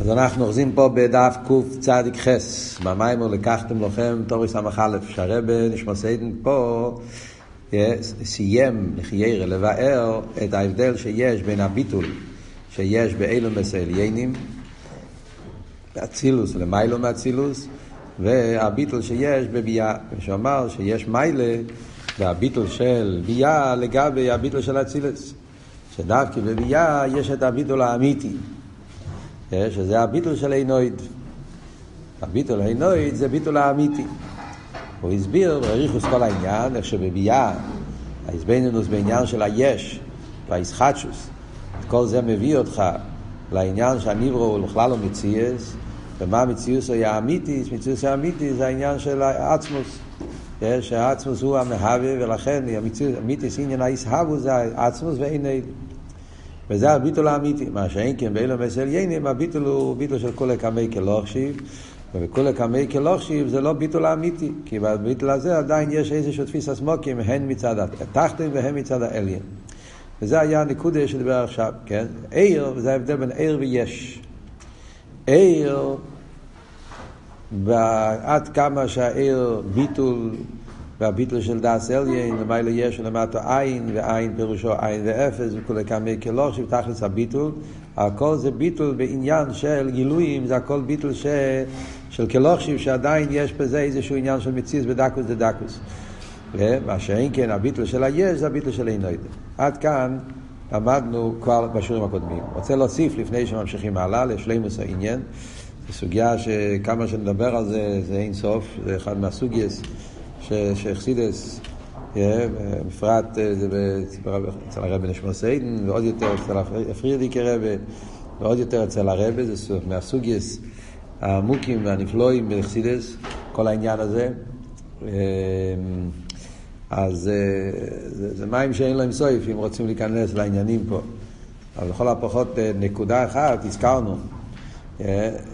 אז אנחנו אוחזים פה בדף קצ"ח, במיימר לקחתם לכם? תורי ס"א, שהרבה נשמע פה סיים לחיירה לבאר את ההבדל שיש בין הביטול שיש באילום בסליינים, אצילוס למיילו מאצילוס, והביטול שיש בביאה, שאמר שיש מיילה והביטול של ביאה לגבי הביטול של אצילוס, שדווקא בביאה יש את הביטול האמיתי. שזה הביטול של עינויד. הביטול העינויד זה ביטול האמיתי. הוא הסביר בריחוס כל העניין, איך שבביאה, ההסבנינוס בעניין של היש והאיסחטשוס, כל זה מביא אותך לעניין שהניברו הוא בכלל לא מציאס, ומה המציאוס היה האמיתי? מציאוס האמיתי זה העניין של העצמוס. שהעצמוס הוא המהווה, ולכן המיתיס עניין האיסהבו זה העצמוס ואין אלה. וזה הביטול האמיתי. מה שאין כן באילו מסל יינים, הביטול הוא ביטול של כולי קמי כלוכשיב, ובכולי קמי כלוכשיב זה לא ביטול האמיתי, כי בביטול הזה עדיין יש איזשהו תפיס הסמוקים, הן מצד התחתן והן מצד האליין. וזה היה הנקודה שדיבר עכשיו, כן? עיר, וזה ההבדל בין עיר ויש. עיר, עד כמה שהעיר ביטול והביטל של דס אליין, למעלה יש ולמטה עין, ועין פירושו עין ואפס, וכולי כמי כלוש, ותכלס הביטול. הכל זה ביטול בעניין של גילויים, זה הכל ביטול ש... של כלוכשיב, שעדיין יש בזה איזשהו עניין של מציז בדקוס דדקוס. מה שאין כן, הביטול של היש זה הביטול של אין נוידה. עד כאן למדנו כבר בשיעורים הקודמים. רוצה להוסיף לפני שממשיכים הלאה לשלימוס העניין. זו סוגיה שכמה שנדבר על זה, זה אין סוף, זה אחד מהסוגייס. שחסידס, בפרט אה, זה אצל הרבי נשמע סיידן, ועוד יותר אצל הפרידיקי רבי, ועוד יותר אצל הרבי, זה מהסוגייס העמוקים והנפלואים בחסידס, כל העניין הזה. אה, אז אה, זה, מים שאין להם סויף, אם רוצים להיכנס לעניינים פה. אבל לכל הפחות נקודה אחת הזכרנו,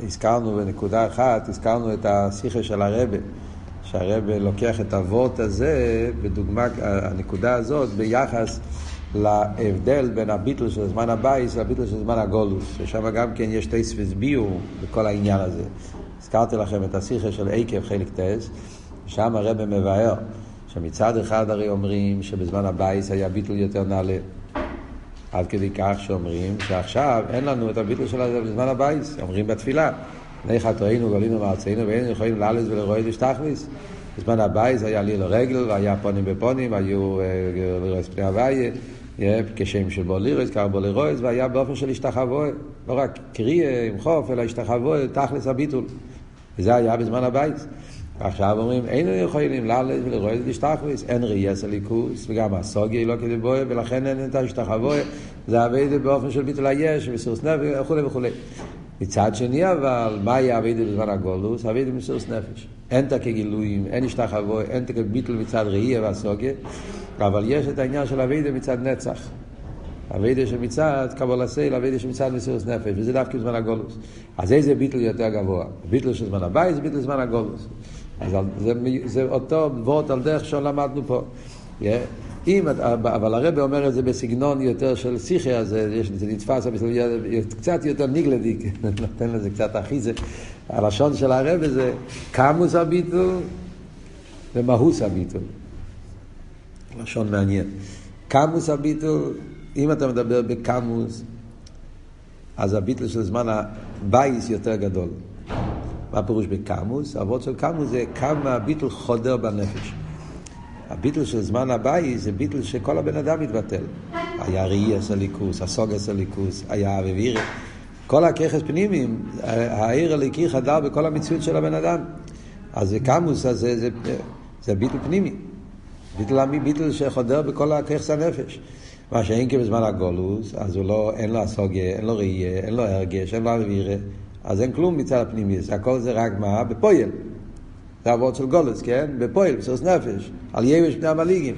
הזכרנו בנקודה אחת, הזכרנו את השיחה של הרבי. שהרבי לוקח את הוורט הזה, בדוגמה, הנקודה הזאת, ביחס להבדל בין הביטול של זמן הבית לביטול של זמן הגלות, ששם גם כן יש תוספת ביאור בכל העניין הזה. הזכרתי לכם את השיחה של עקב חלק ט', שם הרבי מבאר שמצד אחד הרי אומרים שבזמן הבית היה ביטול יותר נעלה. עד כדי כך שאומרים שעכשיו אין לנו את הביטל של הזה בזמן הבייס, אומרים בתפילה. לך תראינו גלינו מארצנו ואין יכולים לאלץ ולראות להשתכניס. בזמן הבית היה לי לרגל והיה פונים בפונים, היו לראות פני הוויה, כשם של בו לירס, קרא בו לרועס, והיה באופן של השתחווי, לא רק קריאה עם חוף, אלא השתחווי, תכלס הביטול. וזה היה בזמן הבית. עכשיו אומרים, אין לנו יכולים לאלץ ולראות להשתכניס, אין ראייה של ליכוס, וגם הסוגיה לא כדי בואה, ולכן אין את השתחווי, זה אביידה באופן של ביטול היש, וסירוס נפש וכולי וכולי. מצד שני אבל, מה יהיה אבידה בזמן הגולוס? אבידה במסירות נפש. אין תקי גילויים, אין השתחווי, אין תקי ביטל מצד ראייה והסוגיה, אבל יש את העניין של אבידה מצד נצח. אבידה שמצד קבול הסייל, אבידה שמצד מסירות נפש, וזה דווקא בזמן הגולוס. אז איזה ביטל יותר גבוה? ביטל של זמן הבית זה ביטל זמן הגולוס. אז זה, זה אותו וורט על דרך שלמדנו פה. Yeah. אם, אבל הרב אומר את זה בסגנון יותר של שיחי, אז זה נתפס קצת יותר ניגלדיק, נותן לזה קצת אחיזה. הלשון של הרב זה כמוס הביטול ומהוס הביטול. לשון מעניין. כמוס הביטול, אם אתה מדבר בכמוס, אז הביטול של זמן הבייס יותר גדול. מה פירוש בכמוס? אבות של כמוס זה כמה הביטול חודר בנפש. הביטל של זמן הבאי זה ביטל שכל הבן אדם מתבטל. היה ראי הסליקוס, הסוג הסליקוס, היה אביבירי. כל הככס פנימיים, העיר הליקי חדר בכל המציאות של הבן אדם. אז זה קמוס, אז זה, זה, זה ביטל פנימי. ביטל, ביטל שחודר בכל הככס הנפש. מה שאין כבזמן הגולוס, אז הוא לא, אין לו הסוגיה, אין לו ראייה, אין לו הרגש, אין לו אביבירי. אז אין כלום מצד הפנימי, הכל זה רק מה? בפויל. זה אבות של גולס, כן? בפועל, בסוס נפש, על יבש פני המליגים.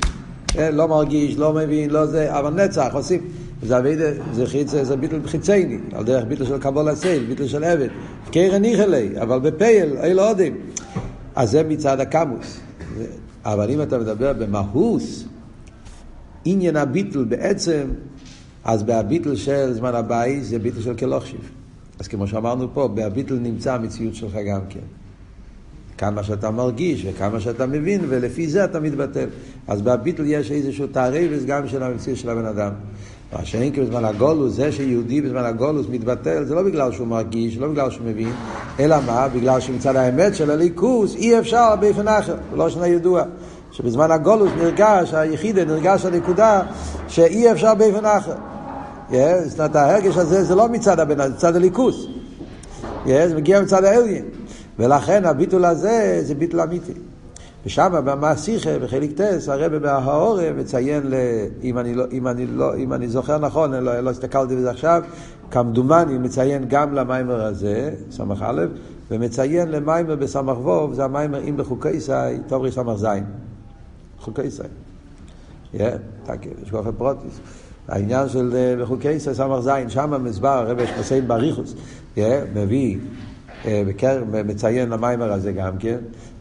כן? לא מרגיש, לא מבין, לא זה, אבל נצח עושים. זה אבידה, זה חיצ... זה ביטל חיצייני, על דרך ביטל של קבול הסייל, ביטל של עבד. קרן ניחלי, אבל בפייל, אילו עודים. אז זה מצד הקמוס. אבל אם אתה מדבר במהוס, עניין הביטל בעצם, אז בהביטל של זמן הבית זה ביטל של כלוכשיב. אז כמו שאמרנו פה, בהביטל נמצא המציאות שלך גם כן. כמה שאתה מרגיש וכמה שאתה מבין, ולפי זה אתה מתבטל. אז בהביטל יש איזשהו תערבס גם של המציאות של הבן אדם. מה שאין כי בזמן הגולוס, זה שיהודי בזמן הגולוס מתבטל, זה לא בגלל שהוא מרגיש, לא בגלל שהוא מבין, אלא מה? בגלל שמצד האמת של הליכוס אי אפשר באופן אחר, לא שנה ידוע. שבזמן הגולוס נרגש, היחידה נרגש הנקודה שאי אפשר באופן אחר. זאת אומרת, ההרגש הזה זה לא מצד הבן אדם, זה מצד הליכוס. זה מגיע מצד האלגין. ולכן הביטול הזה זה ביטול אמיתי. ושם במעשיכה, בחלק טס, הרב בהאורה מציין, ל... אם, אני לא, אם, אני לא, אם אני זוכר נכון, אני לא, לא הסתכלתי בזה עכשיו, כמדומני מציין גם למיימר הזה, סמ"א, ומציין למיימר בסמ"ך ווב, זה המיימר אם בחוקי סי, טוב סמ"ך זין. חוקי סי. יש גופי פרוטיס. העניין של אה, בחוקי סי סמ"ך זין, שם מסבר הרב שמסיין בריחוס, מביא אה, מציין למיימר הזה גם כן,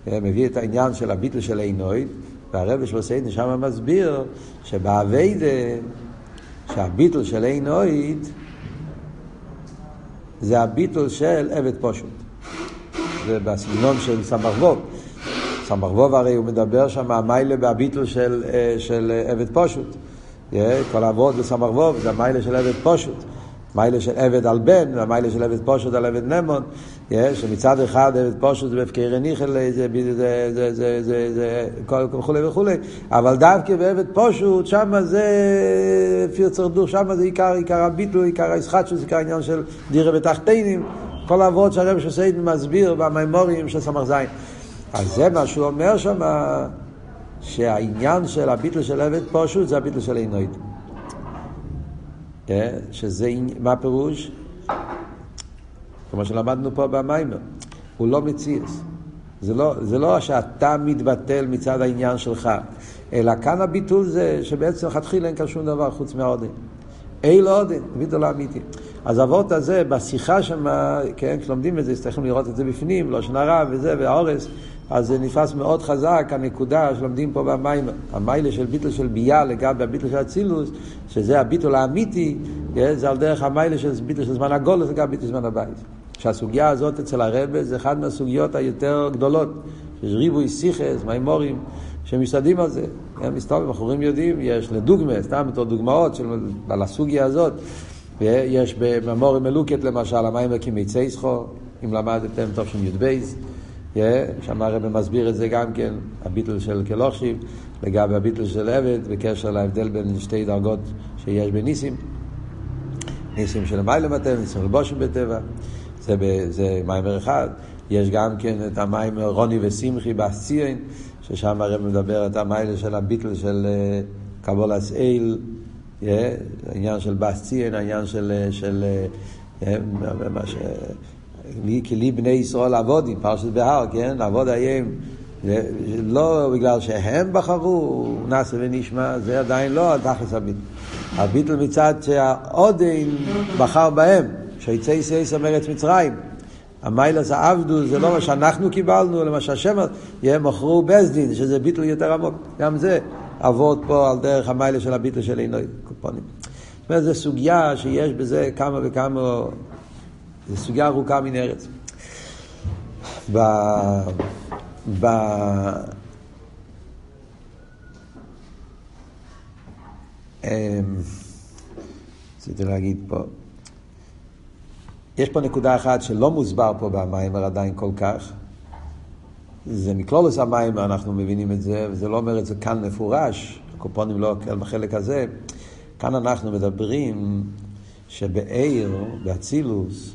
אה, מביא את העניין של הביטל של עינוי, והרב שבוסיידן שם מסביר שבאביידה, שהביטל של עינוי זה הביטל של עבד פשוט. זה בסגנון של סמ"ך סמ"ך הרי הוא מדבר שם המיילה בהביטל של, אה, של עבד פשוט. כל העבוד בסמ"ך זה המיילה של עבד פשוט. מיילה של עבד על בן, המיילה של עבד פושט על עבד נמון, שמצד אחד פושט בהפקר ניחל, זה, וכולי וכולי, אבל דווקא בעבד פושט, שם זה פירצר דור, שם זה עיקר, עיקר הביטוי, עיקר הישחטשוס, עיקר העניין של דירה בתחתינים, כל העבוד שהרב שסיידן מסביר במימורים של סמ"ך זין. אז זה מה שהוא אומר שם, שהעניין של הביטל של עבד פושט זה הביטל של עינויד. כן? שזה, מה הפירוש? כמו שלמדנו פה במיימר, הוא לא מציאס. זה לא, זה לא שאתה מתבטל מצד העניין שלך, אלא כאן הביטול זה שבעצם לכתחילה אין כאן שום דבר חוץ מהעודן. אין לו עודן, ביטול האמיתי. אז אבות הזה, בשיחה שם, כן, כשלומדים את זה, צריכים לראות את זה בפנים, לא שנה רע וזה, והאורס, אז זה נפס מאוד חזק, הנקודה שלומדים פה במים, המיילה של ביטל של ביה לגבי הביטל של אצילוס, שזה הביטול האמיתי, זה על דרך המיילה של ביטל של זמן הגולס לגבי ביטל זמן הבית. שהסוגיה הזאת אצל הרבה זה אחת מהסוגיות היותר גדולות, שיש ריבוי סיכס, מימורים, שמסתדים על זה. הם מסתובבים, בחורים יודעים, יש לדוגמה, סתם בתור דוגמאות של, על הסוגיה הזאת, ויש בממורים מלוקת למשל, המים וקימי צייסחו, אם למדתם טוב שם י"ב. שם הרב מסביר את זה גם כן, הביטל של כלוכשיב, לגבי הביטל של עבד, בקשר להבדל בין שתי דרגות שיש בניסים. ניסים של מיילא בטבע, ניסים של בושם בטבע, זה, זה מיימר אחד. יש גם כן את המים רוני ושמחי באסציין, ששם הרב מדבר את המיילה של הביטל של אה, קבולס אייל, העניין של באסציין, העניין של, של, של מה ש... כי לי בני ישראל עבודים, פרשת בהר, כן? לעבוד היום. לא בגלל שהם בחרו, נאסר ונשמע, זה עדיין לא על תכלס הביטל. הביטל מצד שהעודן בחר בהם, שיצא ישראל מארץ מצרים. המיילס העבדו זה לא מה שאנחנו קיבלנו, אלא מה שהשם, הם מכרו בסדין, שזה ביטל יותר עמוק. גם זה עבוד פה על דרך המיילס של הביטל של עינוי קופונים. זאת אומרת, זו סוגיה שיש בזה כמה וכמה זו סוגיה ארוכה מן ארץ. ב... ב... אמ, רציתי להגיד פה, יש פה נקודה אחת שלא מוסבר פה במיימר עדיין כל כך, זה מקלולוס המיימר, אנחנו מבינים את זה, וזה לא אומר את זה כאן מפורש, הקופונים לא בחלק הזה, כאן אנחנו מדברים שבעיר, באצילוס,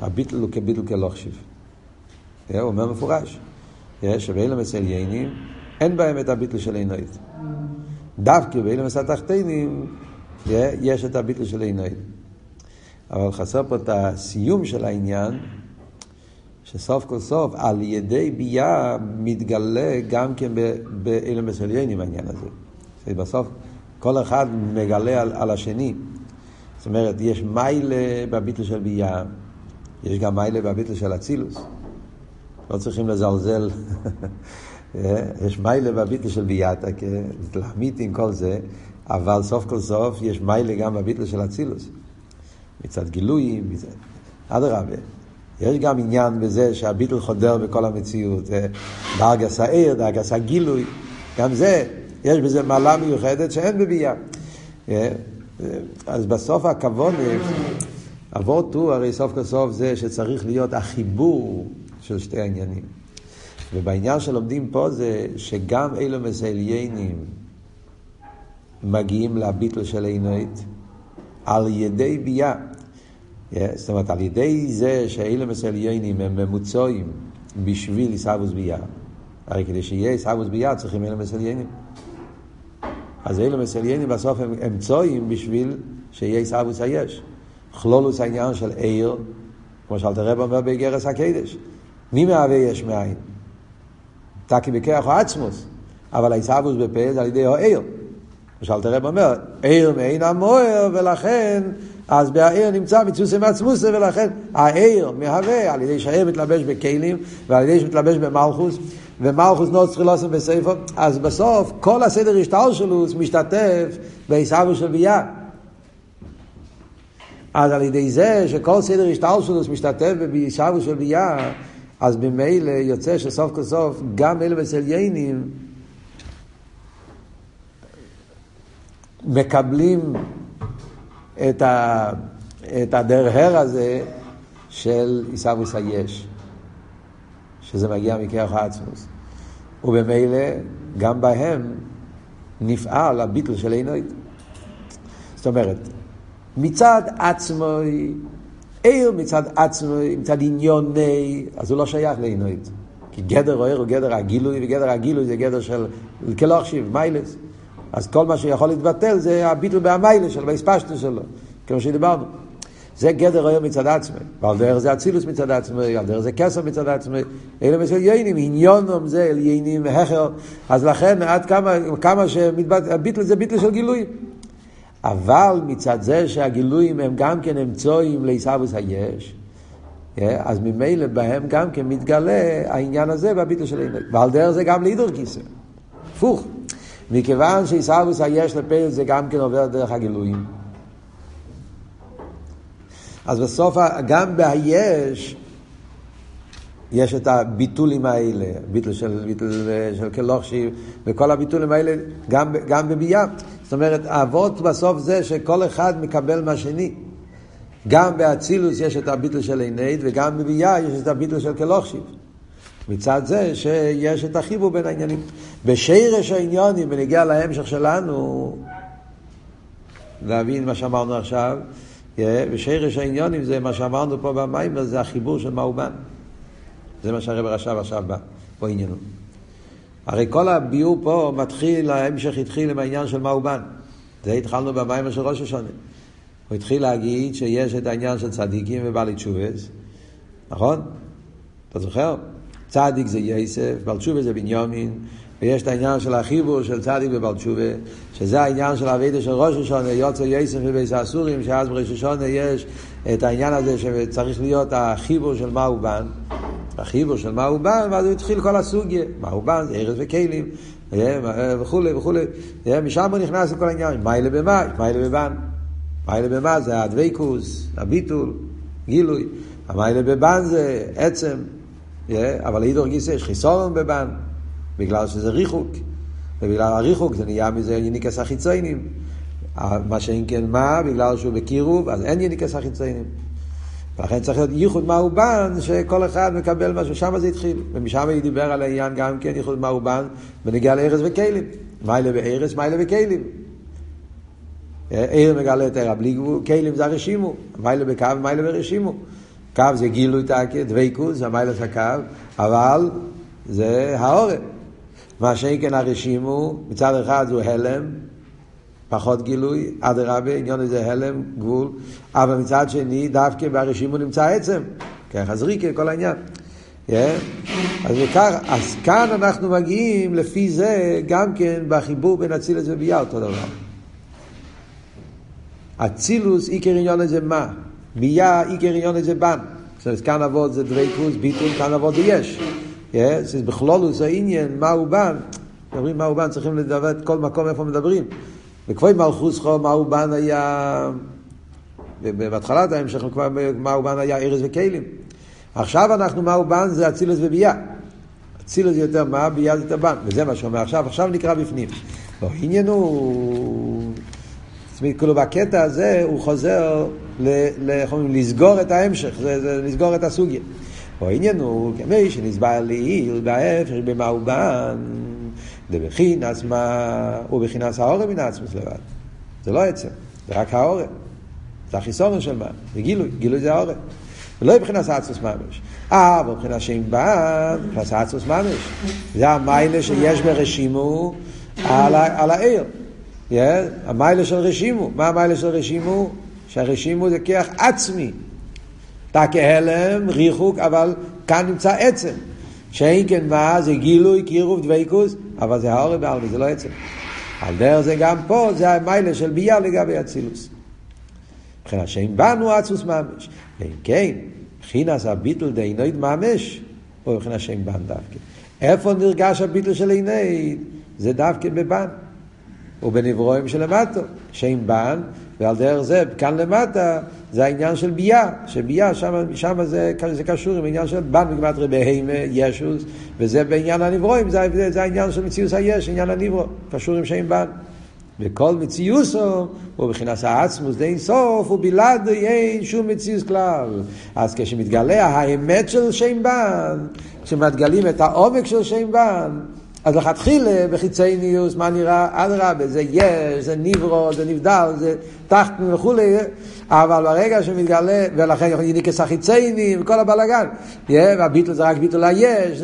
הביטל הוא כביטל כלוכשיב. הוא אומר מפורש, שבאילם מסליינים אין בהם את הביטל של עינוית. דווקא באילם התחתינים יש את הביטל של עינוית. אבל חסר פה את הסיום של העניין, שסוף כל סוף על ידי ביאה מתגלה גם כן באילם מסליינים העניין הזה. בסוף כל אחד מגלה על, על השני. זאת אומרת, יש מיילה בביטל של ביאה. יש גם מיילה בביטל של אצילוס. לא צריכים לזלזל. יש מיילה בביטל של ביאטה, להעמיד עם כל זה, אבל סוף כל סוף יש מיילה גם בביטל של אצילוס. מצד גילויים, מצד... אדרבה. יש גם עניין בזה שהביטל חודר בכל המציאות. דרגס העיר, דרגס הגילוי, גם זה, יש בזה מעלה מיוחדת שאין בביאה. אז בסוף הכבוד, אבות הוא הרי סוף כל סוף זה שצריך להיות החיבור של שתי העניינים. ובעניין שלומדים פה זה שגם אלו מסליינים מגיעים לביטל של עינוית על ידי ביאה. זאת אומרת, על ידי זה שאלה מסליינים הם ממוצעים בשביל עיסאוווס ביאה. הרי כדי שיהיה עיסאוווס ביאה צריכים אלה מסליינים. אז אלה מסליינים בסוף הם, צועים בשביל שיהיה עיסאוווס היש. כלולוס העניין של עיר, כמו שאלת הרב אומר באגרס הקדש. מי מהווה יש מאין? תקי בכרך או עצמוס, אבל העיסאוווס בפה זה על ידי העיר. כמו שאלת הרב אומר, עיר מעין המוער, ולכן, אז בעיר נמצא מצוסי מעצמוסי, ולכן העיר מהווה על ידי שהעיר מתלבש בכלים, ועל ידי שמתלבש במלכוס, ומלכוס נוץ צריך לעשות בספר, אז בסוף כל הסדר השטר שלו משתתף בעיסאוווס של ביאה. אז על ידי זה שכל סדר השטלשלוס משתתף בעיסאוווס של ביאה, אז ממילא יוצא שסוף כל סוף גם אלה מסליינים מקבלים את, ה, את הדרהר הזה של עיסאוויס היש, שזה מגיע מכרך העצמוס. ובמילא גם בהם נפעל הביטל של עינוית. זאת אומרת, מצד עצמוי, עיר מצד עצמוי, מצד עניוני, אז הוא לא שייך לעינוית. כי גדר העיר הוא גדר הגילוי, וגדר הגילוי זה גדר של כלוכשיב, מיילס. אז כל מה שיכול להתבטל זה הביטול בהמיילס שלו, בהספשטו שלו, כמו שדיברנו. זה גדר העיר מצד עצמי, ועל דרך זה אצילוס מצד עצמי, על דרך זה כסר מצד עצמי, אלה מסל ייינים, עניונם זה אל יינים החר, אז לכן עד כמה, כמה שהביטל זה ביטל של גילוי. אבל מצד זה שהגילויים הם גם כן אמצואים לעיסאוויס היש, אז ממילא בהם גם כן מתגלה העניין הזה והביטל של עינוי. ועל דרך זה גם להידור כיסא. הפוך. מכיוון שעיסאוויס היש לפעיל זה גם כן עובר דרך הגילויים. אז בסוף, גם בהיש, יש את הביטולים האלה, ביטול של, ביטול של כלוכשי, וכל הביטולים האלה, גם, גם בביאה. זאת אומרת, האבות בסוף זה שכל אחד מקבל מהשני. גם באצילוס יש את הביטל של עינית, וגם בביאה יש את הביטל של כלוכשיב. מצד זה שיש את החיבור בין העניינים. בשרש העניונים, בנגיע להמשך שלנו, להבין מה שאמרנו עכשיו, בשרש העניונים זה מה שאמרנו פה במים, זה החיבור של מאובן. זה מה שהרב רשב עכשיו בא, פה עניינו. הרי כל הביור פה מתחיל, ההמשך התחיל עם העניין של מאובן. זה התחלנו במים של ראש השונה. הוא התחיל להגיד שיש את העניין של צדיקים ובעלי תשובס, נכון? אתה זוכר? צדיק זה יסף, בעל תשובה זה בנימין, ויש את העניין של החיבור של צדיק ובעל תשובה, שזה העניין של הווידה של ראש השונה, יוצא יסף ובייס האסורים, שאז בראש השונה יש את העניין הזה שצריך להיות החיבור של מאובן. החיבור של מה הוא בא, ואז הוא התחיל כל הסוגיה. מה הוא בא, זה ארץ וכלים, וכולי וכולי. משם הוא נכנס לכל העניין. מיילה במה? מיילה בבן. מיילה במה זה הדבקוס, הביטול, גילוי. המיילה בבן זה עצם, אבל אידור גיסא יש חיסורון בבן, בגלל שזה ריחוק. ובגלל הריחוק זה נהיה מזה יניקס החיציינים. מה שאין כן מה, בגלל שהוא בקירוב, אז אין יניקס החיציינים. ולכן צריך להיות ייחוד מאובן, שכל אחד מקבל משהו, שם זה התחיל. ומשם היא דיבר על העניין גם כן, ייחוד מאובן, ונגיע לארץ וכלים. מיילה בארץ, מיילה וכלים. עיר מגלה את העיר בלי גבול, כלים זה הרשימו. מיילה בקו, מיילה ברשימו. קו זה גילוי זה מיילה של הקו, אבל זה העורף. מה שאין כן הרשימו, מצד אחד הוא הלם, פחות גילוי, אדרבה, עניון איזה הלם, גבול, אבל מצד שני, דווקא ברשימו נמצא עצם, ככה זריקה, כל העניין. Yeah. אז, וכך, אז כאן אנחנו מגיעים לפי זה גם כן בחיבור בין אצילוס וביאה אותו דבר. אצילוס עיקר עניון הזה מה? ביאה עיקר עניון הזה בן. זאת כאן אבות זה דרייקוס, ביטול, כאן אבות זה יש. Yeah. זה בכלולוס העניין, מהו בן. מדברים מהו בן, צריכים לדבר את כל מקום איפה מדברים. וכבוי מלכוס חו, מה הוא בן היה בהתחלת ההמשך כבר מאובן היה ארז וכלים. עכשיו אנחנו מאובן זה אצילוס וביאה. אצילוס יותר מה, ביאה זה יותר בן, וזה מה שאומר עכשיו, עכשיו נקרא בפנים. לא, עניין הוא... כאילו בקטע הזה הוא חוזר ל, ל, לסגור את ההמשך, זה, זה לסגור את הסוגיה. או העניין הוא כמי שנסבר לעיל בהפך במה הוא בן, דבחינס מה, הוא בחינס האורם מן העצמוס לבד. זה לא עצם, זה רק האורם. זה החיסון של מה? זה גילוי, גילוי זה האורם. ולא מבחינת האצוס ממש. אה, אבל מבחינת שם בן, מבחינת האצוס ממש. זה המיילה שיש ברשימו על, על העיר. Yeah, המיילה של רשימו. מה המיילה של רשימו? שהרשימו זה כיח עצמי. תא כהלם, ריחוק, אבל כאן נמצא עצם. שאין כן מה, זה גילוי, קירוב, דבקוס, אבל זה האורי בעלמי, זה לא עצם. על דרך זה גם פה, זה המיילה של ביה לגבי אצילוס. מבחינת שאין בנו עצוס ממש. ואם כן, מבחינת הביטל דאינוid ממש, או מבחינת שאין בן דווקא. איפה נרגש הביטל של עיני? זה דווקא בבן. ובנברואים שלמטו, שאין בן, ועל דרך זה, כאן למטה, זה העניין של ביה, שביה, שם, שם זה, זה קשור עם העניין של בן בגמטרי בהימה, ישוס, וזה בעניין הנברואים, זה, זה, זה העניין של מציאוס היש, עניין הנברו, קשור עם שאין בן. וכל מציאוסו הוא מבחינת העצמוס די סוף הוא בלעד אין שום מציאוס כלל אז כשמתגלה האמת של שם בן כשמתגלים את העומק של שם בן אז לכתחילה בחיצייניוס, מה נראה? אדרבה, זה יש, זה נברו, זה נבדל, זה תחתן וכולי, אבל ברגע שמתגלה, ולכן יכול יניקס החיצייני וכל הבלאגן, והביטול זה רק ביטול היש,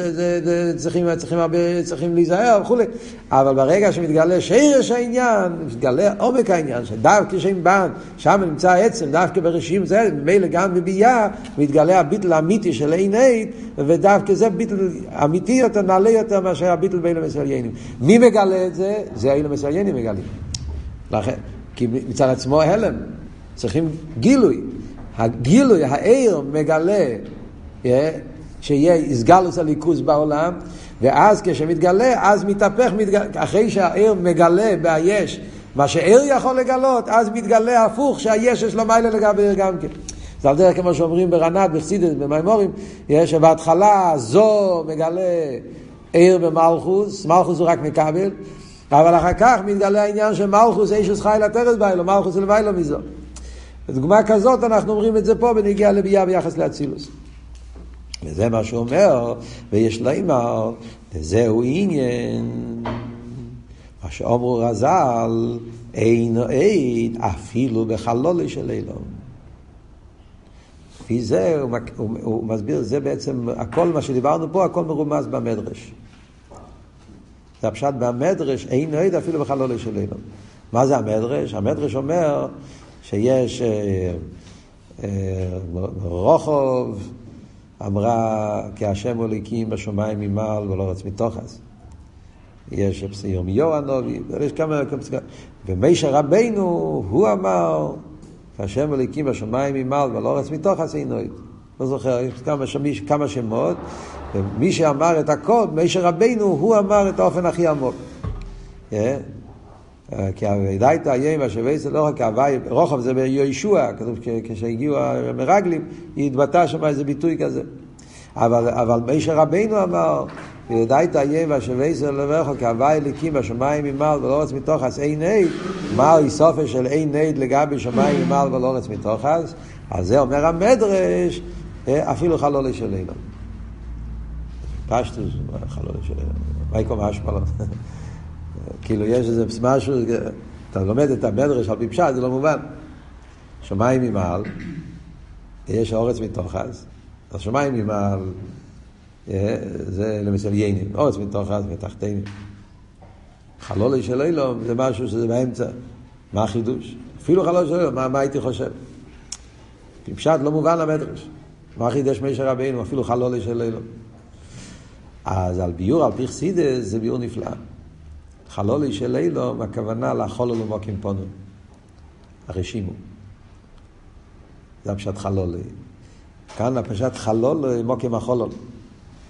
צריכים, צריכים, הרבה, צריכים להיזהר וכולי, אבל ברגע שמתגלה שירש העניין, מתגלה עומק העניין, שדווקא שם בן, שם נמצא העצם, דווקא ברשים זה, ממילא גם בביאה, מתגלה הביטול האמיתי של עין עין, ודווקא זה ביטול אמיתי יותר, נעלה יותר מאשר הביטול בין המסיינים. מי מגלה את זה? זה אלה מסיינים מגלים. לכן, כי מצד עצמו הלם. צריכים גילוי. הגילוי, העיר מגלה שיהיה איסגלוס הליכוז בעולם, ואז כשמתגלה, אז מתהפך, מתגלה, אחרי שהעיר מגלה ביש מה שעיר יכול לגלות, אז מתגלה הפוך שהיש יש לו מיילה לגבי עיר גם כן. זה על דרך כמו שאומרים ברנת, בחסידס, במימורים, יש שבהתחלה זו מגלה עיר במלכוס, מלכוס הוא רק מקבל, אבל אחר כך מתגלה העניין שמלכוס אישוס חי לטרס ביילו, מלכוס זה למיילו מזו. בדוגמה כזאת אנחנו אומרים את זה פה בנגיעה לביאה ביחס לאצילוס. וזה מה שהוא אומר, ויש לימר, וזהו עניין, מה שאומרו רז"ל, אינו עד אפילו בחלולי של אילון. לפי זה הוא, הוא, הוא מסביר, זה בעצם, הכל מה שדיברנו פה, הכל מרומז במדרש. זה הפשט במדרש, אין עד אפילו בחלולי של אילון. מה זה המדרש? המדרש אומר שיש אה, אה, רוחוב, אמרה כי השם הוליקים בשמיים ממעל ולא רץ מתוכס. יש ירמיהו הנובי, יש כמה, ומישר רבנו, הוא אמר, השם הוליקים בשמיים ממעל ולא רץ מתוכס עינוי. לא זוכר, יש כמה, כמה שמות, ומי שאמר את הכל, מישר רבנו, הוא אמר את האופן הכי עמוק. אה? כי הוודאית איים השווה זה לא רק הוואי, רוחב זה ביהושע, כתוב כשהגיעו המרגלים, התבטא שם איזה ביטוי כזה. אבל, אבל מישר רבינו אמר, וידעת איים והשווה זה לברך כהוואי אליקים בשמיים ממעל ולאורץ מתוכס אין עד, מה איסופה של אין עד לגבי שמיים ממעל ולאורץ מתוכס? אז זה אומר המדרש, אפילו חלולי של אילון. פשטוס, חלולי של אילון. מה יקום אשפלון? כאילו יש איזה משהו, אתה לומד את המדרש על פי פשט, זה לא מובן. שמיים ממעל, יש אורץ מתוכס, אז שמיים ממעל, אה, זה למסליינים, אורץ מתוכס ותחתינים. חלולי של אילום זה משהו שזה באמצע. מה החידוש? אפילו חלולי של אילום, מה, מה הייתי חושב? פשט לא מובן למדרש. מה חידש מישר רבינו? אפילו חלולי של אילום. אז על ביור, על פי חסידס, זה ביור נפלא. חלולי של אילום, הכוונה לאכול לו מוקים פונו. הרשימו. זה הפשט חלולי. כאן הפשט חלולי מוקים החולול.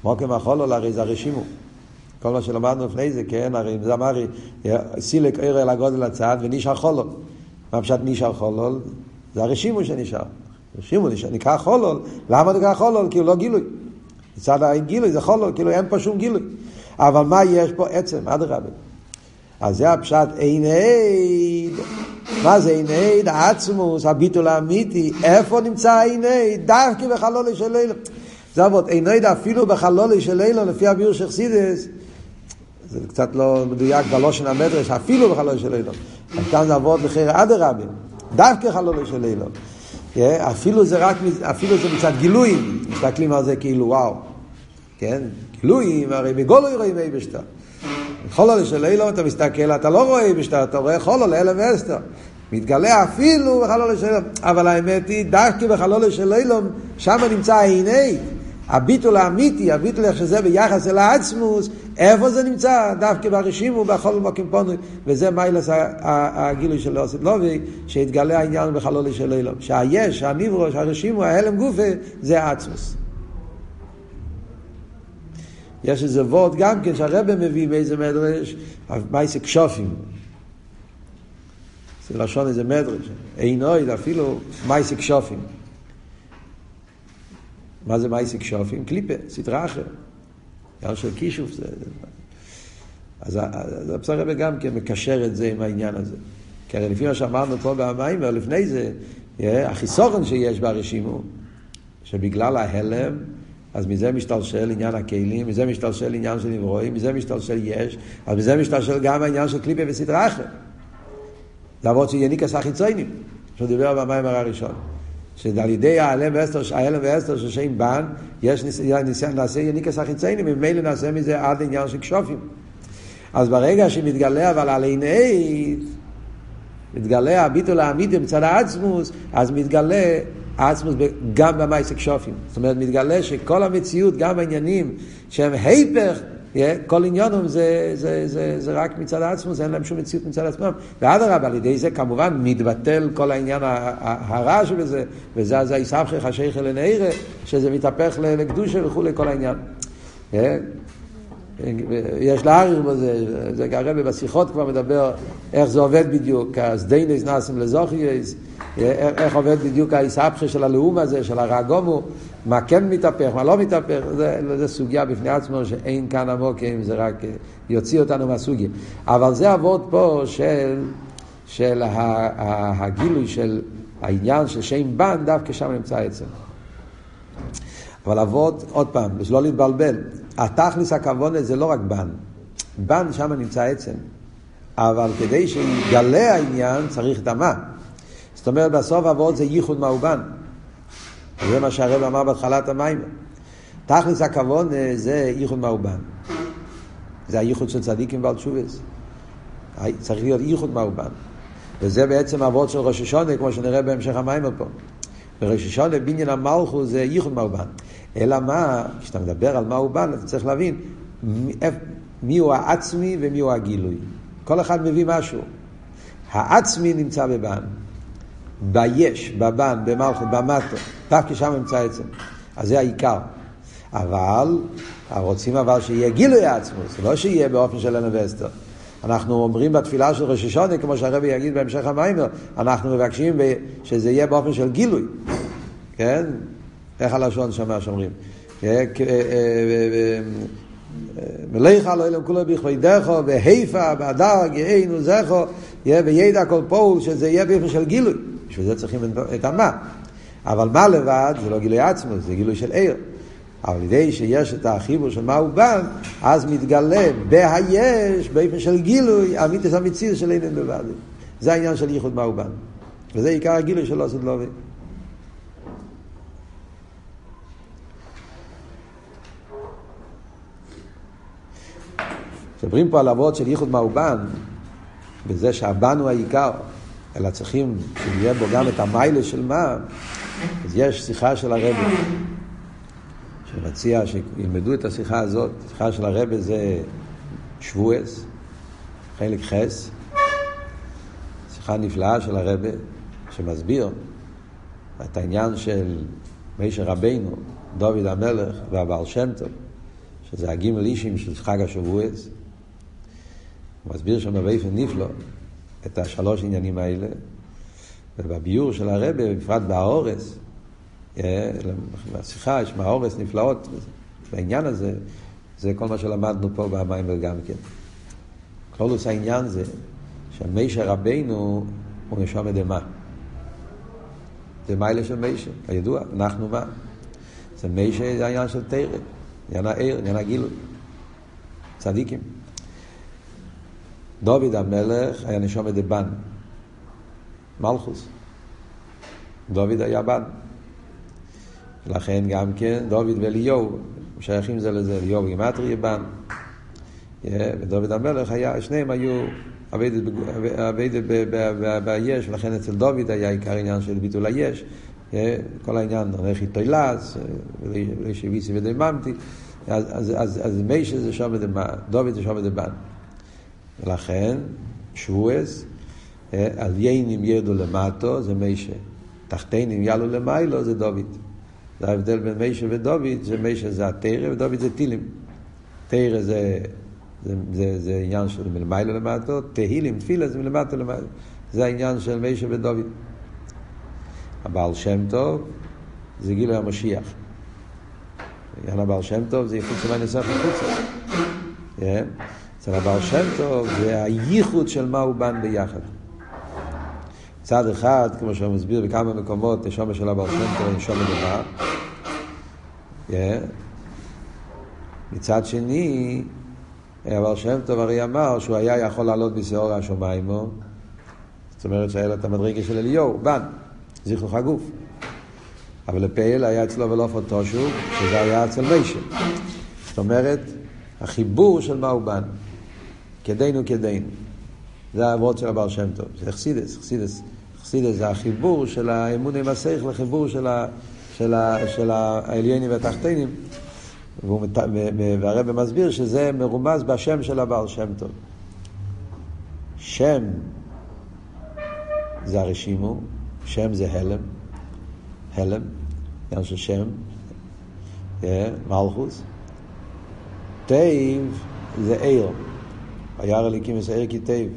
מוקים החולול הרי זה הרשימו. כל מה שלמדנו לפני זה, כן, הרי זה אמר, סילק עיר אל הגודל הצד ונשאר חולול. מה פשט נשאר חולול? זה הרשימו שנשאר. הרשימו נקרא חולול, למה נקרא חולול? כי הוא לא גילוי. מצד הגילוי זה חולול, כאילו אין פה שום גילוי. אבל מה יש פה? עצם, אדרבה. אז זה הפשט אין עד. מה זה אין עד? העצמוס, הביטול האמיתי. איפה נמצא אין עד? דווקא בחלולי של אילון. זה אבות, אין עד אפילו בחלולי של אילון, לפי הביור של חסידס. זה קצת לא מדויק בלושן המדרש, אפילו בחלולי של אילון. אז כאן זה אבות בחיר אדרבה. דווקא חלולי של אילון. אפילו זה רק, אפילו זה מצד גילויים, מסתכלים על זה כאילו וואו, כן? גילויים, הרי בגולוי רואים אי בשטר. חולו של אילום אתה מסתכל, אתה לא רואה בשטר, אתה רואה חולו לאלם ואסתר. מתגלה אפילו בחלול של אילום. אבל האמת היא, דווקא בחלול של אילום, שם נמצא העיני. הביטול האמיתי, הביטול איך שזה ביחס אל העצמוס, איפה זה נמצא? דווקא ברשימו, בכל מוקים פונו, וזה מיילס הגילוי של אוסף לובי, שהתגלה העניין בחלול של אילום. שהיש, הניברו, הרשימו, ההלם גופה, זה העצמוס. יש איזה וורד גם כן שהרבא מביא באיזה מדרש, מייסק שופים. זה לשון איזה מדרש. אינוי, אפילו מייסק שופים. מה זה מייסק שופים? קליפה, סדרה אחרת. גם של קישוף זה... אז הפסר רבי גם כן מקשר את זה עם העניין הזה. כי הרי לפי מה שאמרנו פה במים, לפני זה, החיסורן שיש ברשימו, שבגלל ההלם, אז מזה משתלשל עניין הכלים, מזה משתלשל עניין של נברואים, מזה משתלשל יש, אז מזה משתלשל גם העניין של קליפה וסדרה אחרת. למרות שיניקס החיציינים, שהוא דיבר במיימר הראשון. שעל ידי ההלם ואסתר של שם בן, יש ניסיון, נעשה יניקס החיציינים, ממילא נעשה מזה עד עניין של כשופים. אז ברגע שמתגלה אבל על עיני, מתגלה הביטול האמיתי מצד העצמוס, אז מתגלה עצמוס גם במייסק שופים. זאת אומרת, מתגלה שכל המציאות, גם העניינים שהם היפך, כל עניונם זה, זה, זה, זה רק מצד עצמוס, אין להם שום מציאות מצד עצמם. ואדרבה, על ידי זה כמובן מתבטל כל העניין הרע שבזה, וזה זה היסבכך השייך אלנעירה, שזה מתהפך לקדושה וכולי, כל העניין. יש להעריך בזה, זה הרבה בשיחות כבר מדבר איך זה עובד בדיוק, אז דיינס נאסים לזוכייס, איך עובד בדיוק האיסהפכה של הלאום הזה, של הרגומו, מה כן מתהפך, מה לא מתהפך, זה, זה סוגיה בפני עצמו שאין כאן עמוקים, זה רק יוציא אותנו מהסוגיה. אבל זה עבוד פה של, של הגילוי של העניין של שם בן, דווקא שם נמצא עצם. אבל עבוד, עוד פעם, בשביל לא להתבלבל, התכלס הכוונה זה לא רק בן, בן שם נמצא עצם, אבל כדי שיגלה העניין צריך המה. זאת אומרת, בסוף עבוד זה ייחוד מהובן. זה מה שהרב אמר בהתחלת המים. תכלס הכוונה זה ייחוד מהובן. זה הייחוד של צדיקים ועל תשובס. צריך להיות ייחוד מהובן. וזה בעצם אבות של ראש השונה, כמו שנראה בהמשך המים פה. וראש השונה בניין המלכו זה ייחוד מהובן. אלא מה, כשאתה מדבר על בא, אתה צריך להבין מי הוא העצמי ומי הוא הגילוי. כל אחד מביא משהו. העצמי נמצא בבן, ביש, בבן, במלכות, במטו, דווקא שם נמצא עצם. אז זה העיקר. אבל, רוצים אבל שיהיה גילוי העצמות, לא שיהיה באופן של ואסתר. אנחנו אומרים בתפילה של ראש השונה, כמו שהרבי יגיד בהמשך המיימר, אנחנו מבקשים שזה יהיה באופן של גילוי. כן? איך הלשון שמה שאומרים? מליך לא אלם כולו בכבודך והיפה בהדר גאינו זכו וידע כל פועל שזה יהיה באופן של גילוי בשביל זה צריכים את המה אבל מה לבד זה לא גילוי עצמו זה גילוי של עיר. אבל ידי שיש את החיבור של מה הוא בא אז מתגלה בהיש באופן של גילוי אמיתס המציאות של אינן בבד זה העניין של ייחוד מה הוא בא. וזה עיקר הגילוי של עושה דלובי. מדברים פה על אבות של ייחוד מאובן, בזה שהבן הוא העיקר, אלא צריכים שיהיה בו גם את המיילה של מה, אז יש שיחה של הרבי, שמציע שילמדו את השיחה הזאת, השיחה של הרבי זה שבועס, חלק חס, שיחה נפלאה של הרבי, שמסביר את העניין של מישר רבינו, דוד המלך והבעל שם טוב, שזה הגימל אישים של חג השבועס. הוא מסביר שם באופן נפלא את השלוש עניינים האלה, ובביור של הרבה, בפרט באורס, בשיחה יש מהאורס נפלאות, בעניין הזה, זה כל מה שלמדנו פה במים גם כן. כלולוס העניין זה שמשה רבינו הוא נשום אדמה. זה מיילה של משה, כידוע, אנחנו מה? זה משה זה העניין של תרא, עניין העיר, עניין הגילוי. צדיקים. דוד המלך היה נשום דבן, מלכוס. דוד היה בן. לכן גם כן דוד ואליהו שייכים זה לזה, אליהו גימטרי בן. ודוד המלך היה, שניהם היו אביידת ביש, ולכן אצל דוד היה עיקר עניין של ביטול היש. כל העניין, רכי תוילס, ולשיביסי ודממתי. אז, אז, אז, אז מיישה זה שם דבן, דוד זה שם דבן. ולכן, שבועס, עליינים ירדו למטו, זה מיישה. תחתינים יעלו למיילו, זה דוד. זה ההבדל בין מיישה ודוד, שמיישה זה התרא ודוד זה טילים. תרא זה, זה, זה, זה עניין של מלמיילו למטו, תהילים, תפילה זה מלמטו למטו. זה העניין של מיישה ודוד. הבעל שם טוב זה גילוי המשיח. עניין הבעל שם טוב זה יחוץ של הנסח החוצה. אצל הבעל שם טוב זה הייחוד של מה הוא בן ביחד. צד אחד, כמו שהוא מסביר בכמה מקומות, נשומה של הבעל שם טוב נשומה דבר. מצד שני, הבעל שם טוב הרי אמר שהוא היה יכול לעלות בשעור השמיימו, זאת אומרת שהיה לו את המדרגה של אליהו, בן, זכרו חגוף. אבל לפעיל היה אצלו ולא פוטושו, שזה היה אצל מיישה. זאת אומרת, החיבור של מה הוא בן, כדינו כדינו. זה העבוד של הבעל שם טוב, זה אכסידס, אכסידס. אכסידס זה החיבור של האמון עם השכל לחיבור של, ה, של, ה, של העליינים והתחתינים. והרבא מסביר שזה מרומז בשם של הבעל שם טוב. שם זה הרשימו, שם זה הלם, הלם, עניין של שם, מלכוס. תיב זה עיר, היער הליקים מסעיר כי תיב.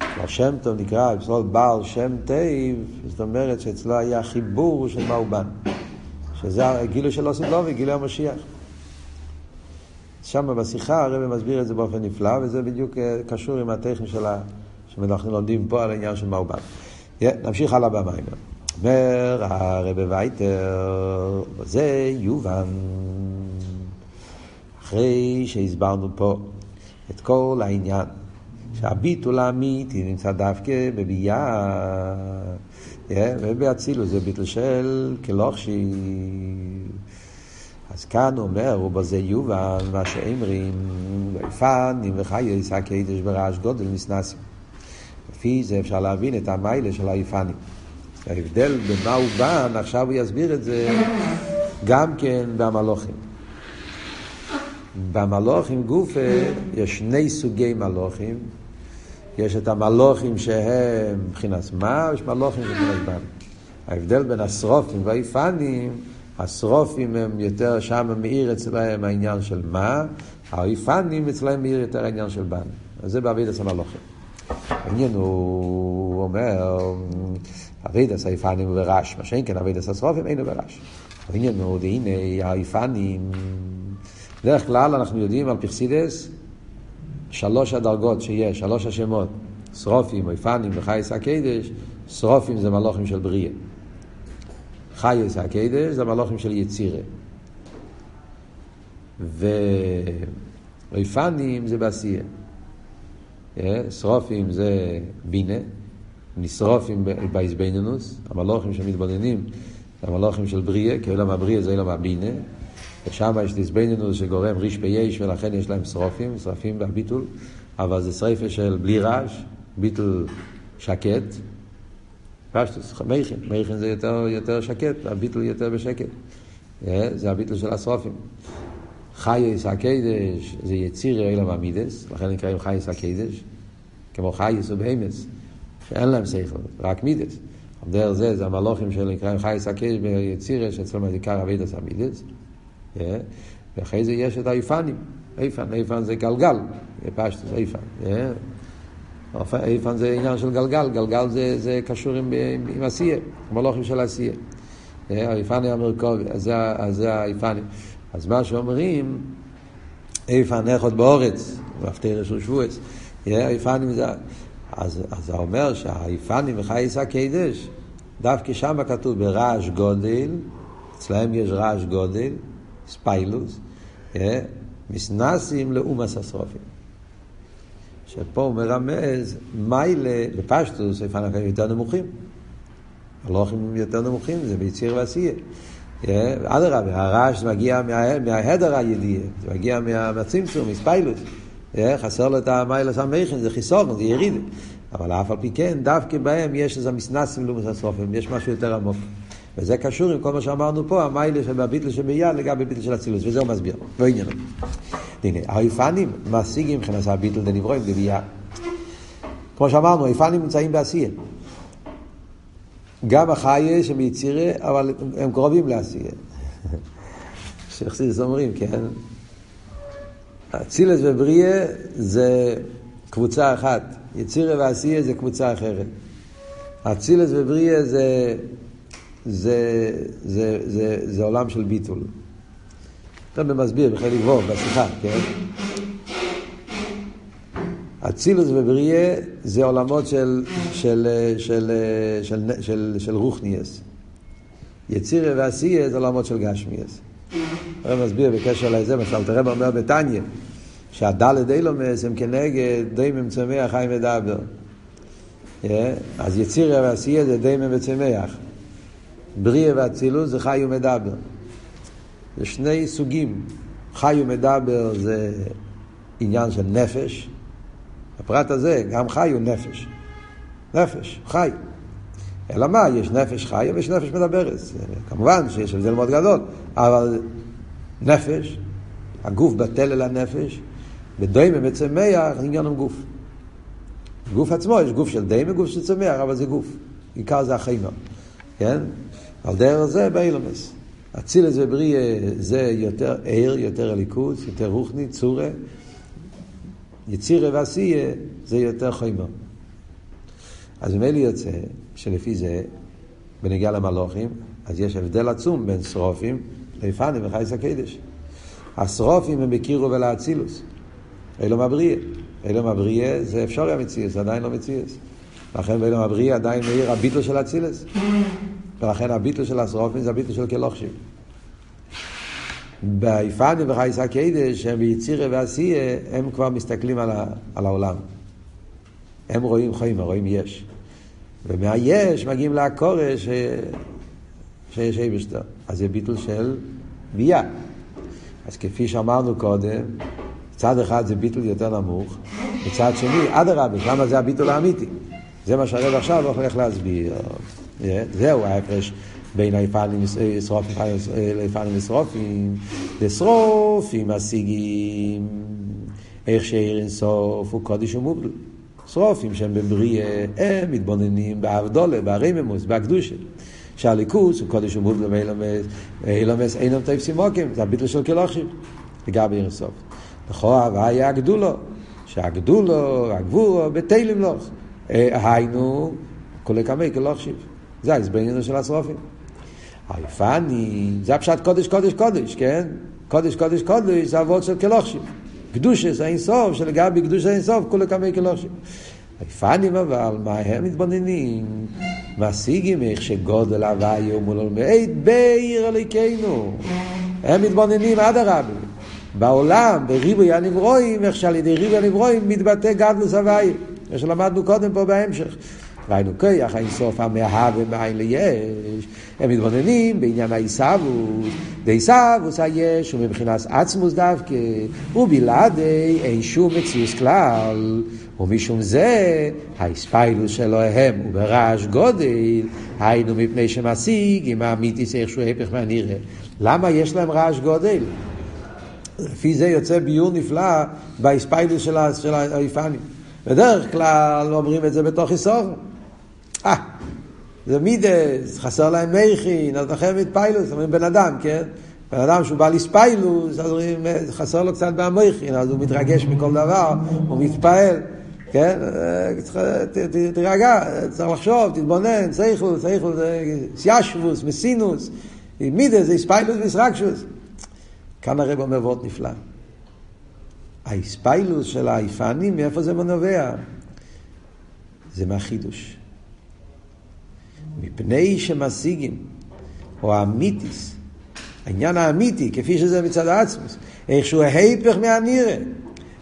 השם טוב נקרא אצלו בעל שם תיב, זאת אומרת שאצלו היה חיבור של מה הוא בן. שזה הגילוי של עושים לו וגילוי המשיח. שם בשיחה הרב מסביר את זה באופן נפלא, וזה בדיוק קשור עם הטכני של ה... שאנחנו לומדים פה על העניין של מה הוא בן. נמשיך הלאה במים. אומר הרב וייטר, זה יובן. אחרי שהסברנו פה את כל העניין שהביטול האמיתי נמצא דווקא בביאה, ובאצילוס זה ביטול של כלוכשי. אז כאן אומר, ובזה יובן מה שאומרים, ויפנים וחייס הקדש ברעש גודל מסנסים. לפי זה אפשר להבין את המיילה של היפנים. ההבדל במה הוא בן, עכשיו הוא יסביר את זה גם כן במלוכים. במלוכים גופה יש שני סוגי מלוכים. יש את המלוכים שהם מבחינת מה, ויש מלוכים מבחינת בן. ההבדל בין השרופים והיפנים, השרופים הם יותר, שם מאיר אצלהם העניין של מה, היפנים אצלהם מאיר יותר העניין של בן. אז זה בעבידת המלוכים. העניין הוא אומר, אבידס היפנים הוא ברש, מה שאין כן אבידס השרופים אינו ברש. העניין הוא, הנה היפנים, בדרך כלל אנחנו יודעים על פרסידס, שלוש הדרגות שיש, שלוש השמות, שרופים, היפנים וחייס הקדש, שרופים זה מלוכים של בריאה. חייס הקדש זה מלוכים של יצירה. והיפנים זה בעשייה. שרופים זה בינה, נשרופים באיזבנינוס, המלוכים שמתבוננים, המלוכים של בריאה, כי עולם הבריאה זה עולם הבינה, ושם יש דיסבנינוס שגורם ריש ביש, ולכן יש להם שרופים, שרפים בביטול, אבל זה שריפה של בלי רעש, ביטול שקט. פשטוס, מייכין, מייכין זה יותר, יותר שקט, הביטול יותר בשקט. זה הביטול של השרופים. חייס הקדש זה יציר אילם המידס, לכן נקראים חייס הקדש, כמו חייס ובהמס, שאין להם שכל, רק מידס. דרך זה, זה המלוכים של נקראים חייס הקדש ביצירה, שאצלם זה עיקר אבידס המידס. ואחרי זה יש את היפנים, איפן, איפן זה גלגל, פשטוס איפן. איפן זה עניין של גלגל, גלגל זה, זה קשור עם, עם, עם עשייה, עם הלוחים של עשייה. האיפני המרכובי, זה, האיפנים. אז מה שאומרים, איפן נכות באורץ, מפתר של שבועס, האיפנים זה... אז, אז זה אומר שהאיפנים וחייס הקדש, דווקא שם כתוב ברעש גודל, אצלהם יש רעש גודל, ספיילוס, מסנסים לאומס השרופים. שפה הוא מרמז מיילה, בפשטוס, איפן הקדש יותר נמוכים. הלוחים יותר נמוכים, זה ביציר ועשייה. אדרבה, הרעש מגיע מההדר הידיעה, זה מגיע מהצמצום, מספיילוס. חסר לו את המיילס המכין, זה חיסון, זה יריד. אבל אף על פי כן, דווקא בהם יש איזה מסנסים לעומת הסופים, יש משהו יותר עמוק. וזה קשור עם כל מה שאמרנו פה, המיילה שבביטל שביד לגבי ביטל של אצילוס, וזה הוא מסביר, לא עניינו. הנה, האיפנים משיגים מבחינת הביטל דנברואים בביאה. כמו שאמרנו, האיפנים נמצאים בעשייה. גם החיה שביצירה, אבל הם קרובים לעשייה. שחסידס אומרים, כן? אצילס ובריאה זה קבוצה אחת, יצירה ועשייה זה קבוצה אחרת. אצילס ובריאה זה, זה, זה, זה, זה עולם של ביטול. אתה מסביר בחלק ווב, בשיחה, כן? אצילוס ובריאה זה עולמות של, של, של, של, של, של, של רוחניאס. יצירה ועשייה זה עולמות של גשמיאס. הרב מסביר בקשר לזה, מה אומר בתניא, שהדלת אילומס הם כנגד דיימם צמח חי מדבר. אז יצירה ועשייה זה דיימם וצמח. בריאה ואצילוס זה חי ומדבר. זה שני סוגים. חי ומדבר זה עניין של נפש. הפרט הזה, גם חי הוא נפש. נפש, חי. אלא מה, יש נפש חי ויש נפש מדברת. כמובן שיש הבדל מאוד גדול, אבל נפש, הגוף בטל אל הנפש, בדוימה וצמח, עניין עם גוף. גוף עצמו, יש גוף של דיימה, גוף של צמח, אבל זה גוף. עיקר זה החיימה. כן? על דרך זה באילומס. אצילס ובריא זה יותר עיר, יותר הליכוס, יותר רוחני, צורה. יצירה ועשייה זה יותר חיימה. אז ממילא יוצא שלפי זה, בנגיעה למלוכים, אז יש הבדל עצום בין שרופים ליפנים וחייס הקדש. השרופים הם בקירו ולאצילוס. אלו מבריאה. אלו מבריאה זה אפשרי המציאס, זה עדיין לא מציאס. לכן באלו מבריאה עדיין מאיר הביטל של אצילס. ולכן הביטל של השרופים זה הביטל של כלוכשיב. ביפנים וחייס הקדש, הם ביצירה ועשייה, הם כבר מסתכלים על, ה, על העולם. הם רואים חיים, רואים יש. ומהיש מגיעים לעקורש שיש אייבשטר. אז זה ביטול של ביה. אז כפי שאמרנו קודם, מצד אחד זה ביטול יותר נמוך, מצד שני, אדרבה, שמה זה הביטול האמיתי. זה מה שהרב עכשיו הולך להסביר. זהו ההפרש בין היפנים לשרופים ליפנים לשרופים. לשרופים משיגים איך שאיר אינסוף הוא קודש ומובדל. שרופים שהם בבריאה, הם מתבוננים בעבדולה, בהריממוס, בהקדושה. שהליכוס הוא קודש ומובדל ואילומס, אילומס אינם תפסים מוקים, זה הביטל של כלוכים, לגבי אינסוף. לכאורה והיה הגדולו, שהגדולו, הגבורו, בתהילים לוך. היינו, כולי קמי כלוכשיב. זה ההסברנו של השרופים. היפני, זה הפשט קודש קודש קודש, כן? קודש קודש קודש זה אבות של כלוכשיב. קדושס האינסוף, שלגבי קדוש האינסוף, כולי קמי כלוכשיב. היפנים אבל, מה הם מתבוננים? משיגים איך שגודל הוויה מול עולמי בעיר אליקנו. הם מתבוננים עד הרבי. בעולם, בריבוי הנברואים, איך שעל ידי ריבוי הנברואים מתבטא גדלוס הוויה. כמו שלמדנו קודם פה בהמשך. ראינו כיח האינסוף המאהב ומאין ליש. הם מתבוננים בעניין העיסאוווס. דעיסאוווס היש הוא מבחינת עצמוס דווקא, ובלעדי אין שום מציאוס כלל. ומשום זה, האספיילוס שלהם הוא ברעש גודל, היינו מפני שמשיג עם האמיתיס איכשהו הפך מהנראה. למה יש להם רעש גודל? לפי זה יוצא ביור נפלא באספיילוס של האיפנים. בדרך כלל אומרים את זה בתוך איסור. אה, זה מידס, חסר להם מייכין, אז לכן מתפיילוס, אומרים בן אדם, כן? בן אדם שהוא בא לספיילוס, אז אומרים, חסר לו קצת מהמייכין, אז הוא מתרגש מכל דבר, הוא מתפעל. כן? תירגע, צריך לחשוב, תתבונן, סייכלוס, סייכלוס, סיישבוס, מסינוס, מידס, איספיילוס ואיסרקשוס. כאן הרב אומר וורט נפלא. האיספיילוס של האיפנים, מאיפה זה נובע? זה מהחידוש. מפני שמשיגים, או האמיתיס, העניין האמיתי, כפי שזה מצד העצמוס, איך שהוא ההפך מהנירה.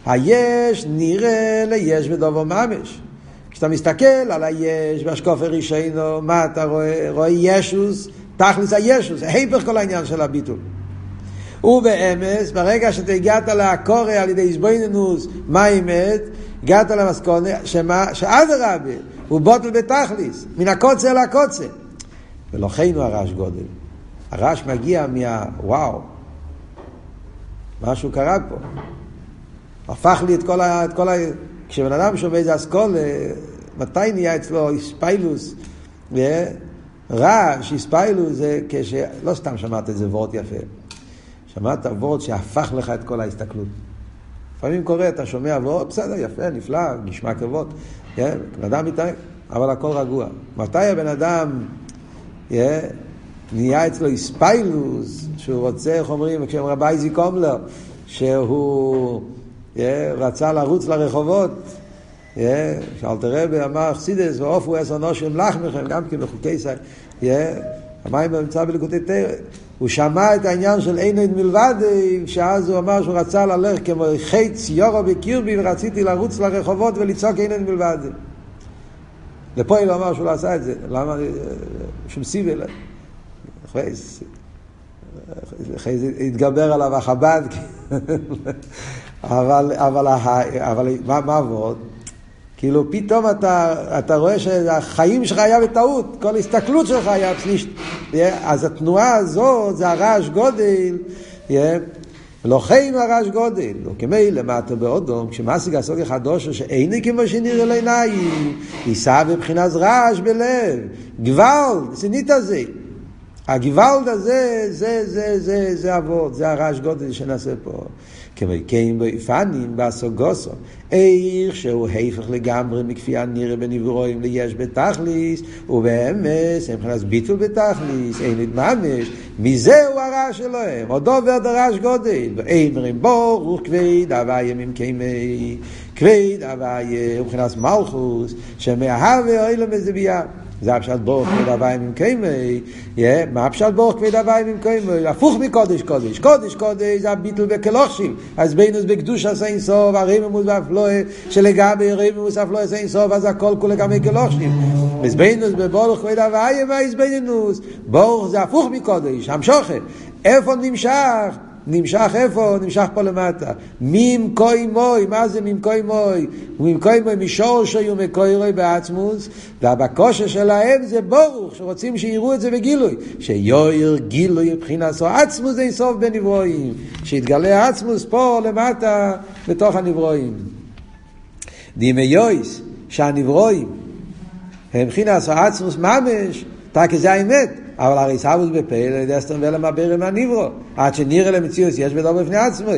היש נראה ליש בדובו ממש. כשאתה מסתכל על היש בהשקוף הראשינו, מה אתה רואה? רואה ישוס, תכלס הישוס, ההפך כל העניין של הביטול. ובאמס, ברגע שאתה הגעת לעקורי על ידי איזבוינינוס, מה האמת? הגעת למסקונה, שמה, שאדרבה, הוא בוטל בתכליס, מן הקוצר לקוצר. הוא הרעש גודל. הרעש מגיע מה... וואו, משהו קרה פה. הפך לי את כל ה... את כל ה... כשבן אדם שומע איזה אסכולה, מתי נהיה אצלו איספיילוס? רעש, איספיילוס, זה כש... לא סתם שמעת איזה וורט יפה. שמעת וורט שהפך לך את כל ההסתכלות. לפעמים קורה, אתה שומע וורט, בסדר, יפה, נפלא, נשמע כבוד. כן? בן אדם מתערב, אבל הכל רגוע. מתי הבן אדם נהיה אצלו איספיילוס, שהוא רוצה, איך אומרים, כשהם רבי איזיק אומלר, שהוא רצה לרוץ לרחובות, שאלתר רבי אמר חסידס ועופו עשר נושם לחמכם, גם כן בחוקי סי, המים נמצא בלקוטי תרא. הוא שמע את העניין של אין עוד מלבד, שאז הוא אמר שהוא רצה ללכת כמו חץ יורו בקירבי ורציתי לרוץ לרחובות ולצעוק אין עוד מלבד. לפה הוא אמר שהוא לא עשה את זה, למה? שום סיבל. אחרי זה התגבר עליו החב"ד, אבל, אבל, אבל מה, מה עבוד? כאילו פתאום אתה, אתה רואה שהחיים שלך היה בטעות, כל הסתכלות שלך היה פלישט. אז התנועה הזאת זה הרעש גודל, ולכן הרעש גודל, וכמי למטה באודום, כשמשיג הסוג החדוש שאיני כמו שנראה לעיניים, יישא בבחינת רעש בלב, גוואלד, סינית הזה. הגוואלד הזה, זה, זה, זה, זה אבות, זה הרעש גודל שנעשה פה. כמקיין באיפנים באסוגוסו, איך שהוא הפך לגמרי מכפייה נראה בנברואים ליש בתכליס, ובאמס, הם מבחינת ביטול בתכליס, אין את ממש, מזהו הרעש שלהם, עוד עובר דרש גודל, ואין מרים ברוך כבד הוויה ממקיימי, כבד הוויה, מבחינת מלכוס, שמהווה אוהלם איזה ביד. זה הפשט בורך כבד הוויים עם קיימי, מה הפשט בורך כבד הוויים עם קיימי? הפוך מקודש קודש, קודש קודש זה הביטל בקלושים, אז בינוס בקדוש עשה אין סוף, הרממוס והפלואה, שלגבי רממוס והפלואה עשה אין סוף, אז הכל כולה גם קלושים. אז בינוס בבורך כבד הוויים, אז בינוס, בורך זה הפוך מקודש, המשוכה, איפה נמשך? נמשך איפה? נמשך פה למטה. מים קוי מוי, מה זה מים קוי מוי? מים קוי מוי משור שיו מקוי רוי בעצמוס, והבקושה שלהם זה ברוך, שרוצים שיראו את זה בגילוי. שיויר גילוי מבחינת עצמוס אין סוף בנברואים. שיתגלה עצמוס פה למטה בתוך הנברואים. דימי יויס, שהנברואים הם מבחינת עצמוס ממש, תקי זה האמת. אבל הרי סבוס בפעיל דסטרן ולמבר עם הניברו. עד שנראה למציאות יש בדור בפני עצמו.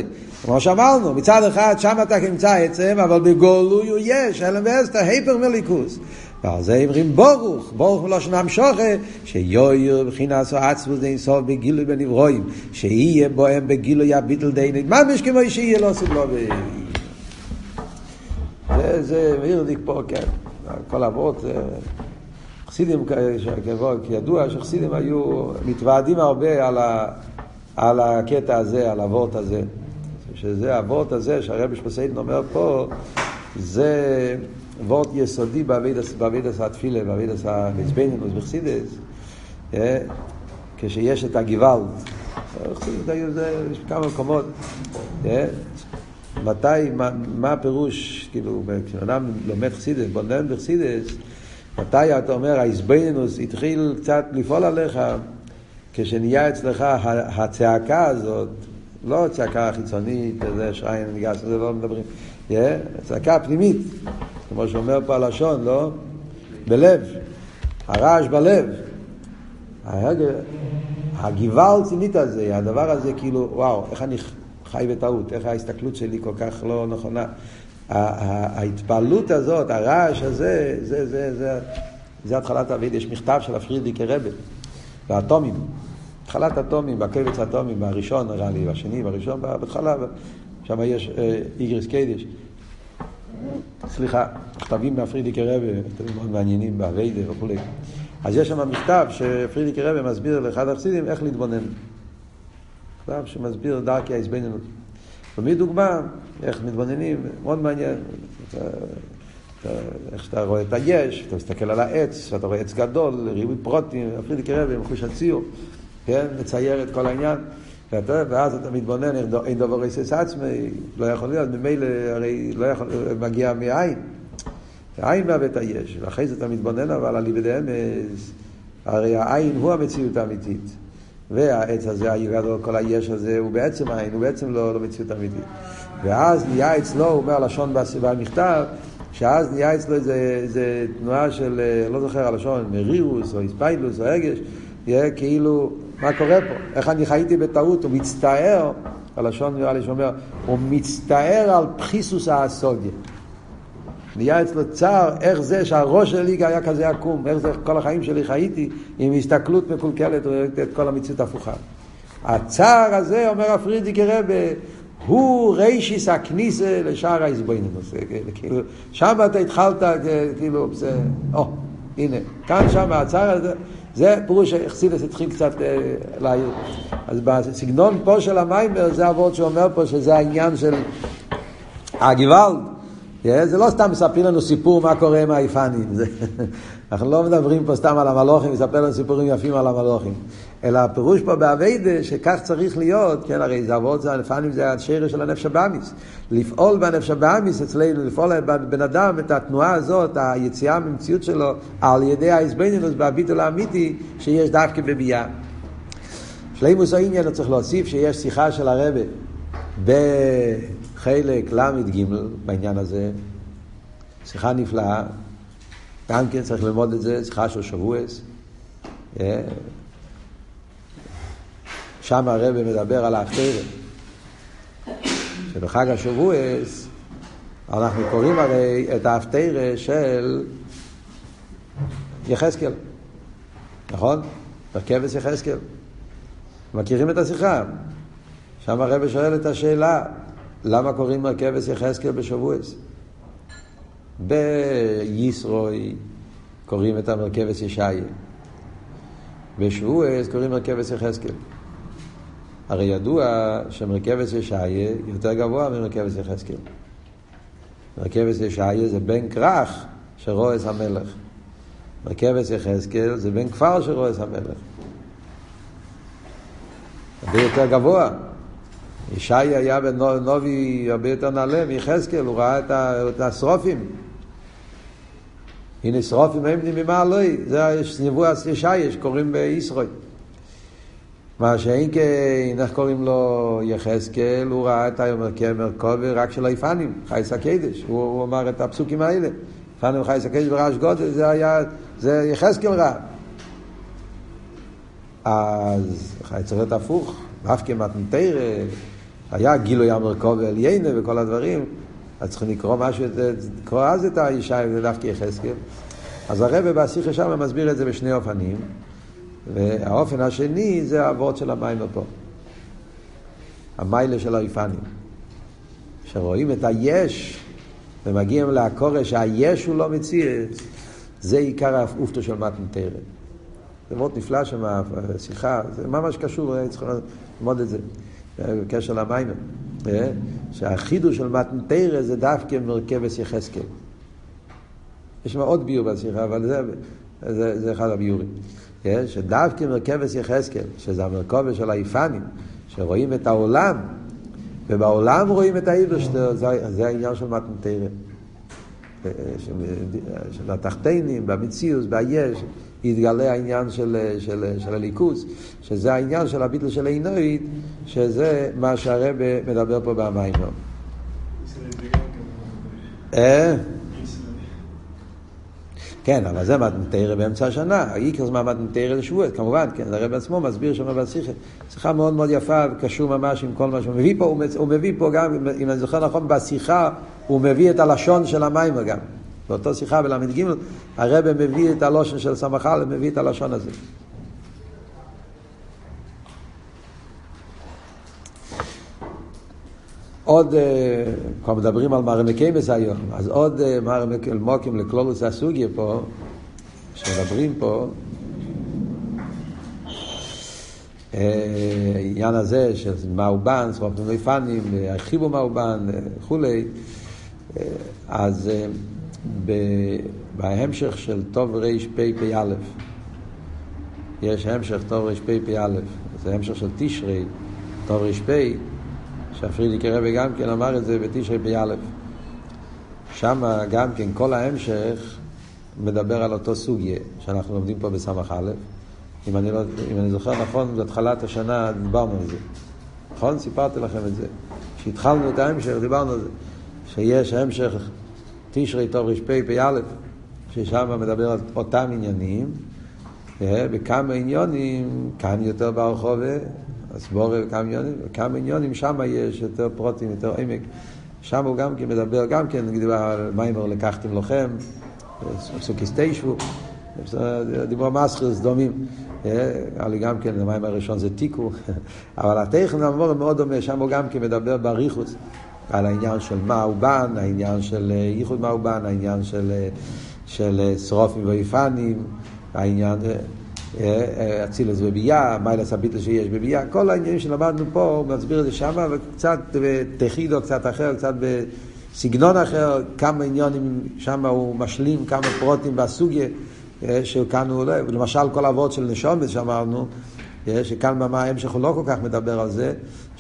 כמו שאמרנו, מצד אחד שם אתה כמצא עצם, אבל בגולוי הוא יש, אלם ואסתר, היפר מליכוס. ועל זה אומרים ברוך, ברוך מלושן המשוכה, שיויר בחינס עצמוס דין סוף בגילוי בנברואים, שיהיה בוהם בגילוי הביטל דין, ממש כמו שיהיה לא עושים לו זה, זה מעיר דיק פה, כן, כל אבות, חסידים, כידוע שחסידים היו מתוועדים הרבה על, ה, על הקטע הזה, על הוורט הזה. שזה הוורט הזה שהרבי שפסיידן אומר פה, זה וורט יסודי בעבידס התפילה, בעבידס המזבנינוס בחסידס, אה, כשיש את הגוואלד. יש כמה מקומות. אה, מתי, מה הפירוש, כאילו, כשאדם לומד חסידס, בונן בחסידס, מתי אתה אומר, האיזבנינוס התחיל קצת לפעול עליך, כשנהיה אצלך הצעקה הזאת, לא צעקה חיצונית, איזה שריין ניגש, זה לא מדברים, yeah, צעקה פנימית, כמו שאומר פה הלשון, לא? בלב, הרעש בלב. הגוואלד צינית הזה, הדבר הזה כאילו, וואו, איך אני חי בטעות, איך ההסתכלות שלי כל כך לא נכונה. ההתפעלות הזאת, הרעש הזה, זה, זה, זה, זה התחלת אביד, יש מכתב של הפרידיקי רבה, באטומים, התחלת אטומים, בקבץ אטומים, בראשון נראה לי, בשני, בראשון, בהתחלה, שם יש אה, איגריס קיידש. סליחה, מכתבים מהפרידיקי רבה, מכתבים מאוד מעניינים באביידה וכולי. אז יש שם מכתב שפרידיקי רבה מסביר לאחד החסידים איך להתבונן. מכתב שמסביר דרכי ההזבננות. ומי דוגמה, איך מתבוננים, מאוד מעניין. איך שאתה רואה את היש, אתה מסתכל על העץ, ואתה רואה עץ גדול, ריבוי פרוטים, אפילו קרב עם חוש הציור, כן? מצייר את כל העניין. ואז אתה מתבונן, אין דבר רסס עצמי, לא יכול להיות, ממילא הרי לא יכול, מגיע מעין. העין מהווה את היש, ואחרי זה אתה מתבונן אבל על ליבד אמס, הרי העין הוא המציאות האמיתית. והעץ הזה, הגדול, כל היש הזה, הוא בעצם העין, הוא בעצם לא, לא מציאות אמיתית. ואז נהיה אצלו, הוא אומר לשון במכתב, שאז נהיה אצלו איזה תנועה של, אה, לא זוכר הלשון, מרירוס או איספיילוס או אגש, יהיה כאילו, מה קורה פה? איך אני חייתי בטעות? הוא מצטער, הלשון נראה לי שאומר, הוא מצטער על פחיסוס האסוגיה. נהיה אצלו צער, איך זה שהראש שלי היה כזה עקום, איך זה כל החיים שלי חייתי עם הסתכלות מקולקלת, את כל המציאות הפוכה. הצער הזה, אומר הפרידיקי רבה, הוא רישיס הכניסה לשער ההזבנינוס. כאילו, שם אתה התחלת, כאילו, זה, או, הנה, כאן שם הצער הזה, זה פירוש שאכסידס התחיל קצת אה, להעיר. אז בסגנון פה של המיימר, זה הוורד שאומר פה שזה העניין של הגוואלד. זה לא סתם מספרים לנו סיפור מה קורה עם היפנים. אנחנו לא מדברים פה סתם על המלוכים, מספר לנו סיפורים יפים על המלוכים. אלא הפירוש פה באביידה שכך צריך להיות, כן, הרי זה אבות, זה לפעמים זה השרש של הנפש הבאמיס. לפעול בנפש הבאמיס אצלנו, לפעול בבן אדם את התנועה הזאת, היציאה ממציאות שלו, על ידי האיזבנינוס והביטול האמיתי שיש דווקא בביאה. שלימוס העניין צריך להוסיף שיש שיחה של הרבה בחלק ל"ג בעניין הזה, שיחה נפלאה, גם כן צריך ללמוד את זה, שיחה של שבועס. אה, שם הרב מדבר על האחתרת. שבחג השבועס אנחנו קוראים הרי את האפתרה של יחזקאל, נכון? בכבש יחזקאל. מכירים את השיחה? שם הרב שואל את השאלה, למה קוראים מרכבס יחזקאל בשבועס? בישרוי קוראים את המרכבס ישעיה. בשבועס קוראים מרכבס יחזקאל. הרי ידוע שמרכבס ישעיה יותר גבוה ממרכבס יחזקאל. מרכבס ישעיה זה בן כרך של רועס המלך. מרכבס יחזקאל זה בן כפר של רועס המלך. הרבה יותר גבוה. ישעיה היה בנובי הרבה יותר נעלה מיחזקאל, הוא ראה את השרופים. הנה שרופים הם ממעלוי, זה נבואה ישעיה שקוראים בישראל. מה שאין כן, איך קוראים לו יחזקאל, הוא ראה את היומר כובר רק של היפנים, חייס הקדש, הוא, הוא אמר את הפסוקים האלה. יפנים חייס הקדש ורעש גודל, זה היה, זה יחזקאל ראה. אז צריך להיות הפוך, דווקא מתנתרא, היה גילוי המרכוב עליינה וכל הדברים, אז צריכים לקרוא משהו, לקרוא אז את האישה, זה דווקא יחזקאל. אז הרב בשיחה שם מסביר את זה בשני אופנים. והאופן השני זה האבות של המים פה. המיילה של האיפנים. שרואים את היש ומגיעים לקורש שהיש הוא לא מציאות, זה עיקר האופטו של מתנתרא. זה מאוד נפלא שם, השיחה, זה ממש קשור, צריך ללמוד את זה, בקשר למים. אה? שהחידוש של מתנתרא זה דווקא מרכבס יחזקאל. יש שם עוד ביור בשיחה, אבל זה, זה, זה אחד הביורים. שדווקא מרכבס יחזקאל, שזה המרכובת של היפנים, שרואים את העולם, ובעולם רואים את האיברשטר, זה, זה העניין של מתנתרא. של התחתינים, במציאות, ביש, יתגלה העניין של, של, של הליכוס, שזה העניין של הביטל של עינוית, שזה מה שהרב מדבר פה במיימר. כן, אבל זה מתנתרא באמצע השנה, איקר זמן מתנתרא לשבועית, כמובן, כן, הרב עצמו מסביר שם בשיחה, שיחה מאוד מאוד יפה וקשור ממש עם כל מה שהוא מביא פה, הוא, מביא פה גם, אם אני זוכר נכון, בשיחה הוא מביא את הלשון של המיימר גם. באותו שיחה בל"ג, הרב מביא את הלושן של סמכה, מביא את הלשון הזה. עוד, אה, כבר מדברים על מרמקיימס היום, אז עוד אה, מרמקים לקלולוס הסוגיה פה, שמדברים פה, אה, העניין הזה של מאובן, שרוף נויפנים, הרחיבו מאובן וכולי, אז בהמשך של טוב רפ"א, יש המשך טוב רפ"א, זה המשך של תשרי, טוב רפ"א, שהפרידיק רבי גם כן אמר את זה בתשרי פ"א. שם גם כן כל ההמשך מדבר על אותו סוגיה שאנחנו לומדים פה בסמ"ך א'. אם אני, לא, אם אני זוכר נכון, בהתחלת השנה דיברנו על זה. נכון? סיפרתי לכם את זה. כשהתחלנו את ההמשך דיברנו על זה. שיש המשך תשרי טוב רפ"א פ"א, ששם מדבר על אותם עניינים, בכמה עניונים, כאן יותר ברחובה, הסבורה וכמה עניונים, וכמה עניונים שם יש יותר פרוטים, יותר עמק. שם הוא גם כן מדבר, גם כן, נגיד על מיימר לקחתם לוחם, סוקיס תשבו, דיברו מסחרס דומים. לי גם כן, המיימר הראשון זה תיקו, אבל הטכן המור מאוד דומה, שם הוא גם כן מדבר באריכוס. על העניין של מאובן, העניין של ייחוד מאובן, העניין של, של שרופים ויפנים, העניין אצילס וביאה, מיילס הביטל שיש בביאה, כל העניינים שלמדנו פה, הוא מסביר את זה שם, וקצת בתחידו, קצת אחר, קצת בסגנון אחר, כמה עניונים שם הוא משלים, כמה פרוטים בסוגיה, שכאן הוא, למשל כל אבות של נשומת שאמרנו, שכאן במה ההמשך הוא לא כל כך מדבר על זה,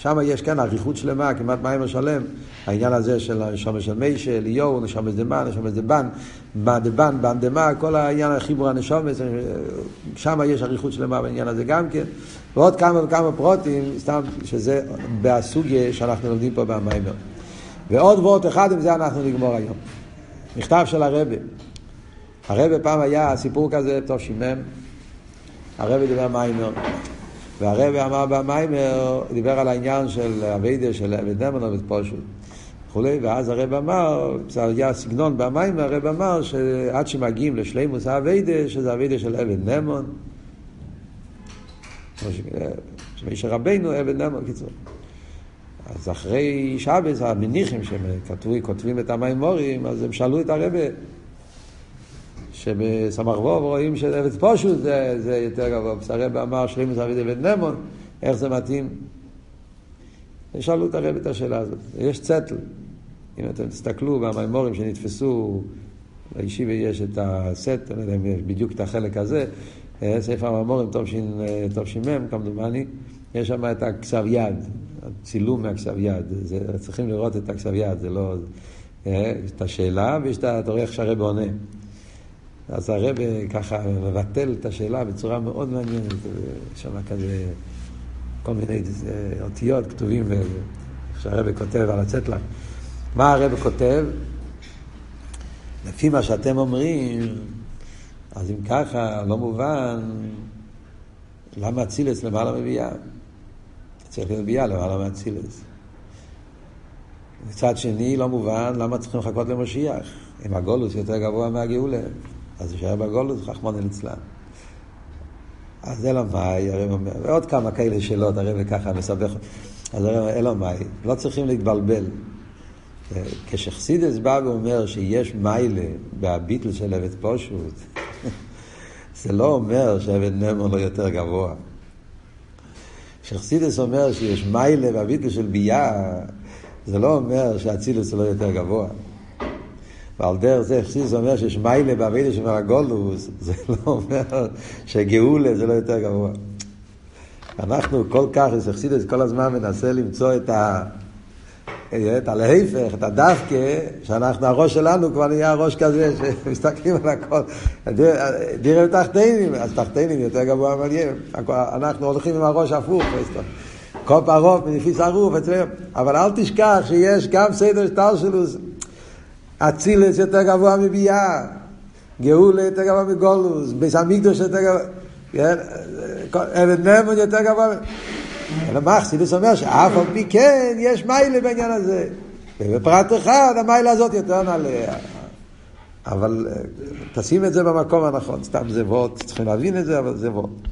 שם יש כן אריכות שלמה, כמעט מים שלם, העניין הזה של הנשומת של מישה, אליהו, נשומת דמה, נשומת דבן, מה דבן, בן דמה, כל העניין החיבור הנשומת, שם יש אריכות שלמה בעניין הזה גם כן, ועוד כמה וכמה פרוטים, סתם שזה בסוגיה שאנחנו לומדים פה במיימר. ועוד וורט אחד עם זה אנחנו נגמור היום. מכתב של הרבה. הרבה פעם היה סיפור כזה, טוב שימם, הרבה דיבר מיימר. והרב אמר במיימר, דיבר על העניין של אביידה של עבד נאמן פושט וכולי, ואז הרב אמר, זה היה סגנון במיימר, הרב אמר שעד שמגיעים לשלימוס האביידה, שזה אביידה של עבד נאמן, שמשה רבנו עבד נאמן, קיצור. אז אחרי שבס, המניחים שהם כותבים את המיימורים, אז הם שאלו את הרבה, שבסמ"ך ווב רואים שעבד פושוט זה, זה יותר גבוה. הרב אמר שלימוס אביד עבד נמון, איך זה מתאים? שאלו את הרב את השאלה הזאת. יש צטל. אם אתם תסתכלו במימורים שנתפסו, בישיבה יש את הסט, אני לא יודע אם יש בדיוק את החלק הזה, אה, ספר המימורים תש"מ, כמדומני, יש שם את הכסב יד, הצילום מהכסב יד. זה, צריכים לראות את הכסב יד, זה לא... אה, את השאלה, ויש את, אתה רואה שהרב עונה. אז הרב ככה מבטל את השאלה בצורה מאוד מעניינת, שם כזה כל מיני אה, אותיות כתובים, שהרב כותב על הצטלה. מה הרב כותב? לפי מה שאתם אומרים, אז אם ככה, לא מובן, למה אצילס למעלה מביאה? צריך להיות ביאה למעלה מאצילס. מצד שני, לא מובן, למה צריכים לחכות למשיח? אם הגולוס יותר גבוה מהגאולה. אז יישאר בגולוס, רחמנא ליצלן. אז זה לא מאי, אומר, ועוד כמה כאלה שאלות, הרב ככה מסבך, אז אומר, אלא מאי, לא צריכים להתבלבל. כשחסידס בא ואומר שיש מיילה בהביטל של עבד פושוט, זה לא אומר שעבד נמון לא יותר גבוה. כשחסידס אומר שיש מיילה בהביטל של ביאה, זה לא אומר שהצילוס לא יותר גבוה. ועל דרך זה חסידס אומר שיש מיילה באבידה של מרגולוס, זה לא אומר שגאולה זה לא יותר גבוה. אנחנו כל כך, חסידס כל הזמן מנסה למצוא את ה... את הלהפך, את הדווקא, שאנחנו, הראש שלנו כבר נהיה ראש כזה, שמסתכלים על הכל. דירה תחתינים, אז תחתינים יותר גבוה מעניין. אנחנו הולכים עם הראש הפוך, כל פרוף מנפיס ערוף, אבל אל תשכח שיש גם סדר שטר שלו, אצילס יותר גבוה מביאה. גאולה יותר גבוה מגולוס, ביס המקדוש יותר גבוה, כן? אבן נאמון יותר גבוה. אלא מה, חסידס אומר שאף על פי כן יש מיילה בעניין הזה. ובפרט אחד המיילה הזאת יותר נעלה. אבל תשים את זה במקום הנכון, סתם זה וורט, צריכים להבין את זה, אבל זה וורט.